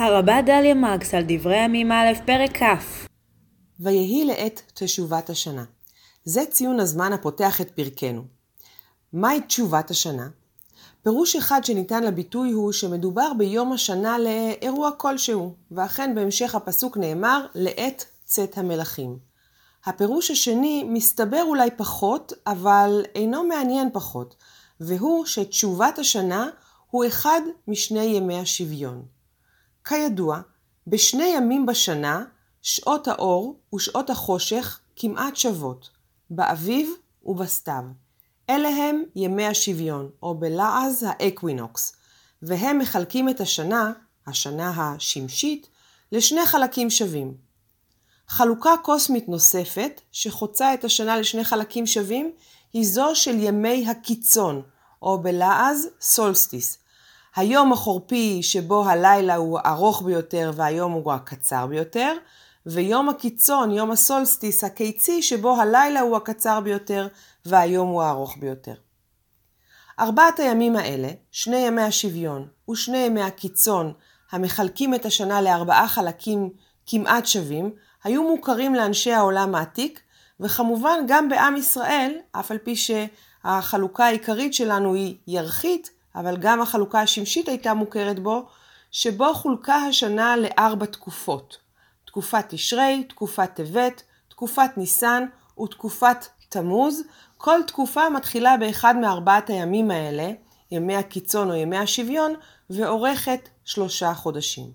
הרבה דליה מרקס על דברי ימים א', פרק כ'. ויהי לעת תשובת השנה. זה ציון הזמן הפותח את פרקנו. מהי תשובת השנה? פירוש אחד שניתן לביטוי הוא שמדובר ביום השנה לאירוע כלשהו, ואכן בהמשך הפסוק נאמר לעת צאת המלכים. הפירוש השני מסתבר אולי פחות, אבל אינו מעניין פחות, והוא שתשובת השנה הוא אחד משני ימי השוויון. כידוע, בשני ימים בשנה, שעות האור ושעות החושך כמעט שוות, באביב ובסתיו. אלה הם ימי השוויון, או בלעז ה equinox, והם מחלקים את השנה, השנה השמשית, לשני חלקים שווים. חלוקה קוסמית נוספת, שחוצה את השנה לשני חלקים שווים, היא זו של ימי הקיצון, או בלעז סולסטיס, היום החורפי שבו הלילה הוא הארוך ביותר והיום הוא הקצר ביותר, ויום הקיצון, יום הסולסטיס הקיצי, שבו הלילה הוא הקצר ביותר והיום הוא הארוך ביותר. ארבעת הימים האלה, שני ימי השוויון ושני ימי הקיצון, המחלקים את השנה לארבעה חלקים כמעט שווים, היו מוכרים לאנשי העולם העתיק, וכמובן גם בעם ישראל, אף על פי שהחלוקה העיקרית שלנו היא ירחית, אבל גם החלוקה השמשית הייתה מוכרת בו, שבו חולקה השנה לארבע תקופות. תקופת תשרי, תקופת טבת, תקופת ניסן ותקופת תמוז. כל תקופה מתחילה באחד מארבעת הימים האלה, ימי הקיצון או ימי השוויון, ואורכת שלושה חודשים.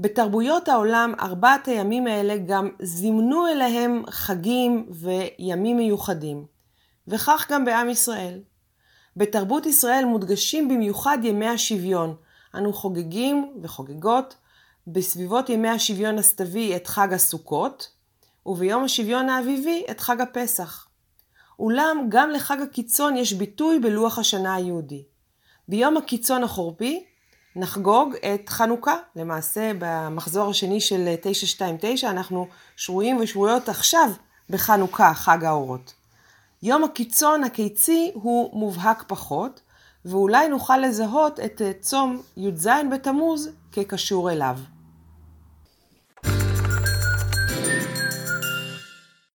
בתרבויות העולם, ארבעת הימים האלה גם זימנו אליהם חגים וימים מיוחדים, וכך גם בעם ישראל. בתרבות ישראל מודגשים במיוחד ימי השוויון. אנו חוגגים וחוגגות בסביבות ימי השוויון הסתווי את חג הסוכות, וביום השוויון האביבי את חג הפסח. אולם גם לחג הקיצון יש ביטוי בלוח השנה היהודי. ביום הקיצון החורפי נחגוג את חנוכה. למעשה במחזור השני של 929 אנחנו שרויים ושרויות עכשיו בחנוכה, חג האורות. יום הקיצון הקיצי הוא מובהק פחות, ואולי נוכל לזהות את צום י"ז בתמוז כקשור אליו.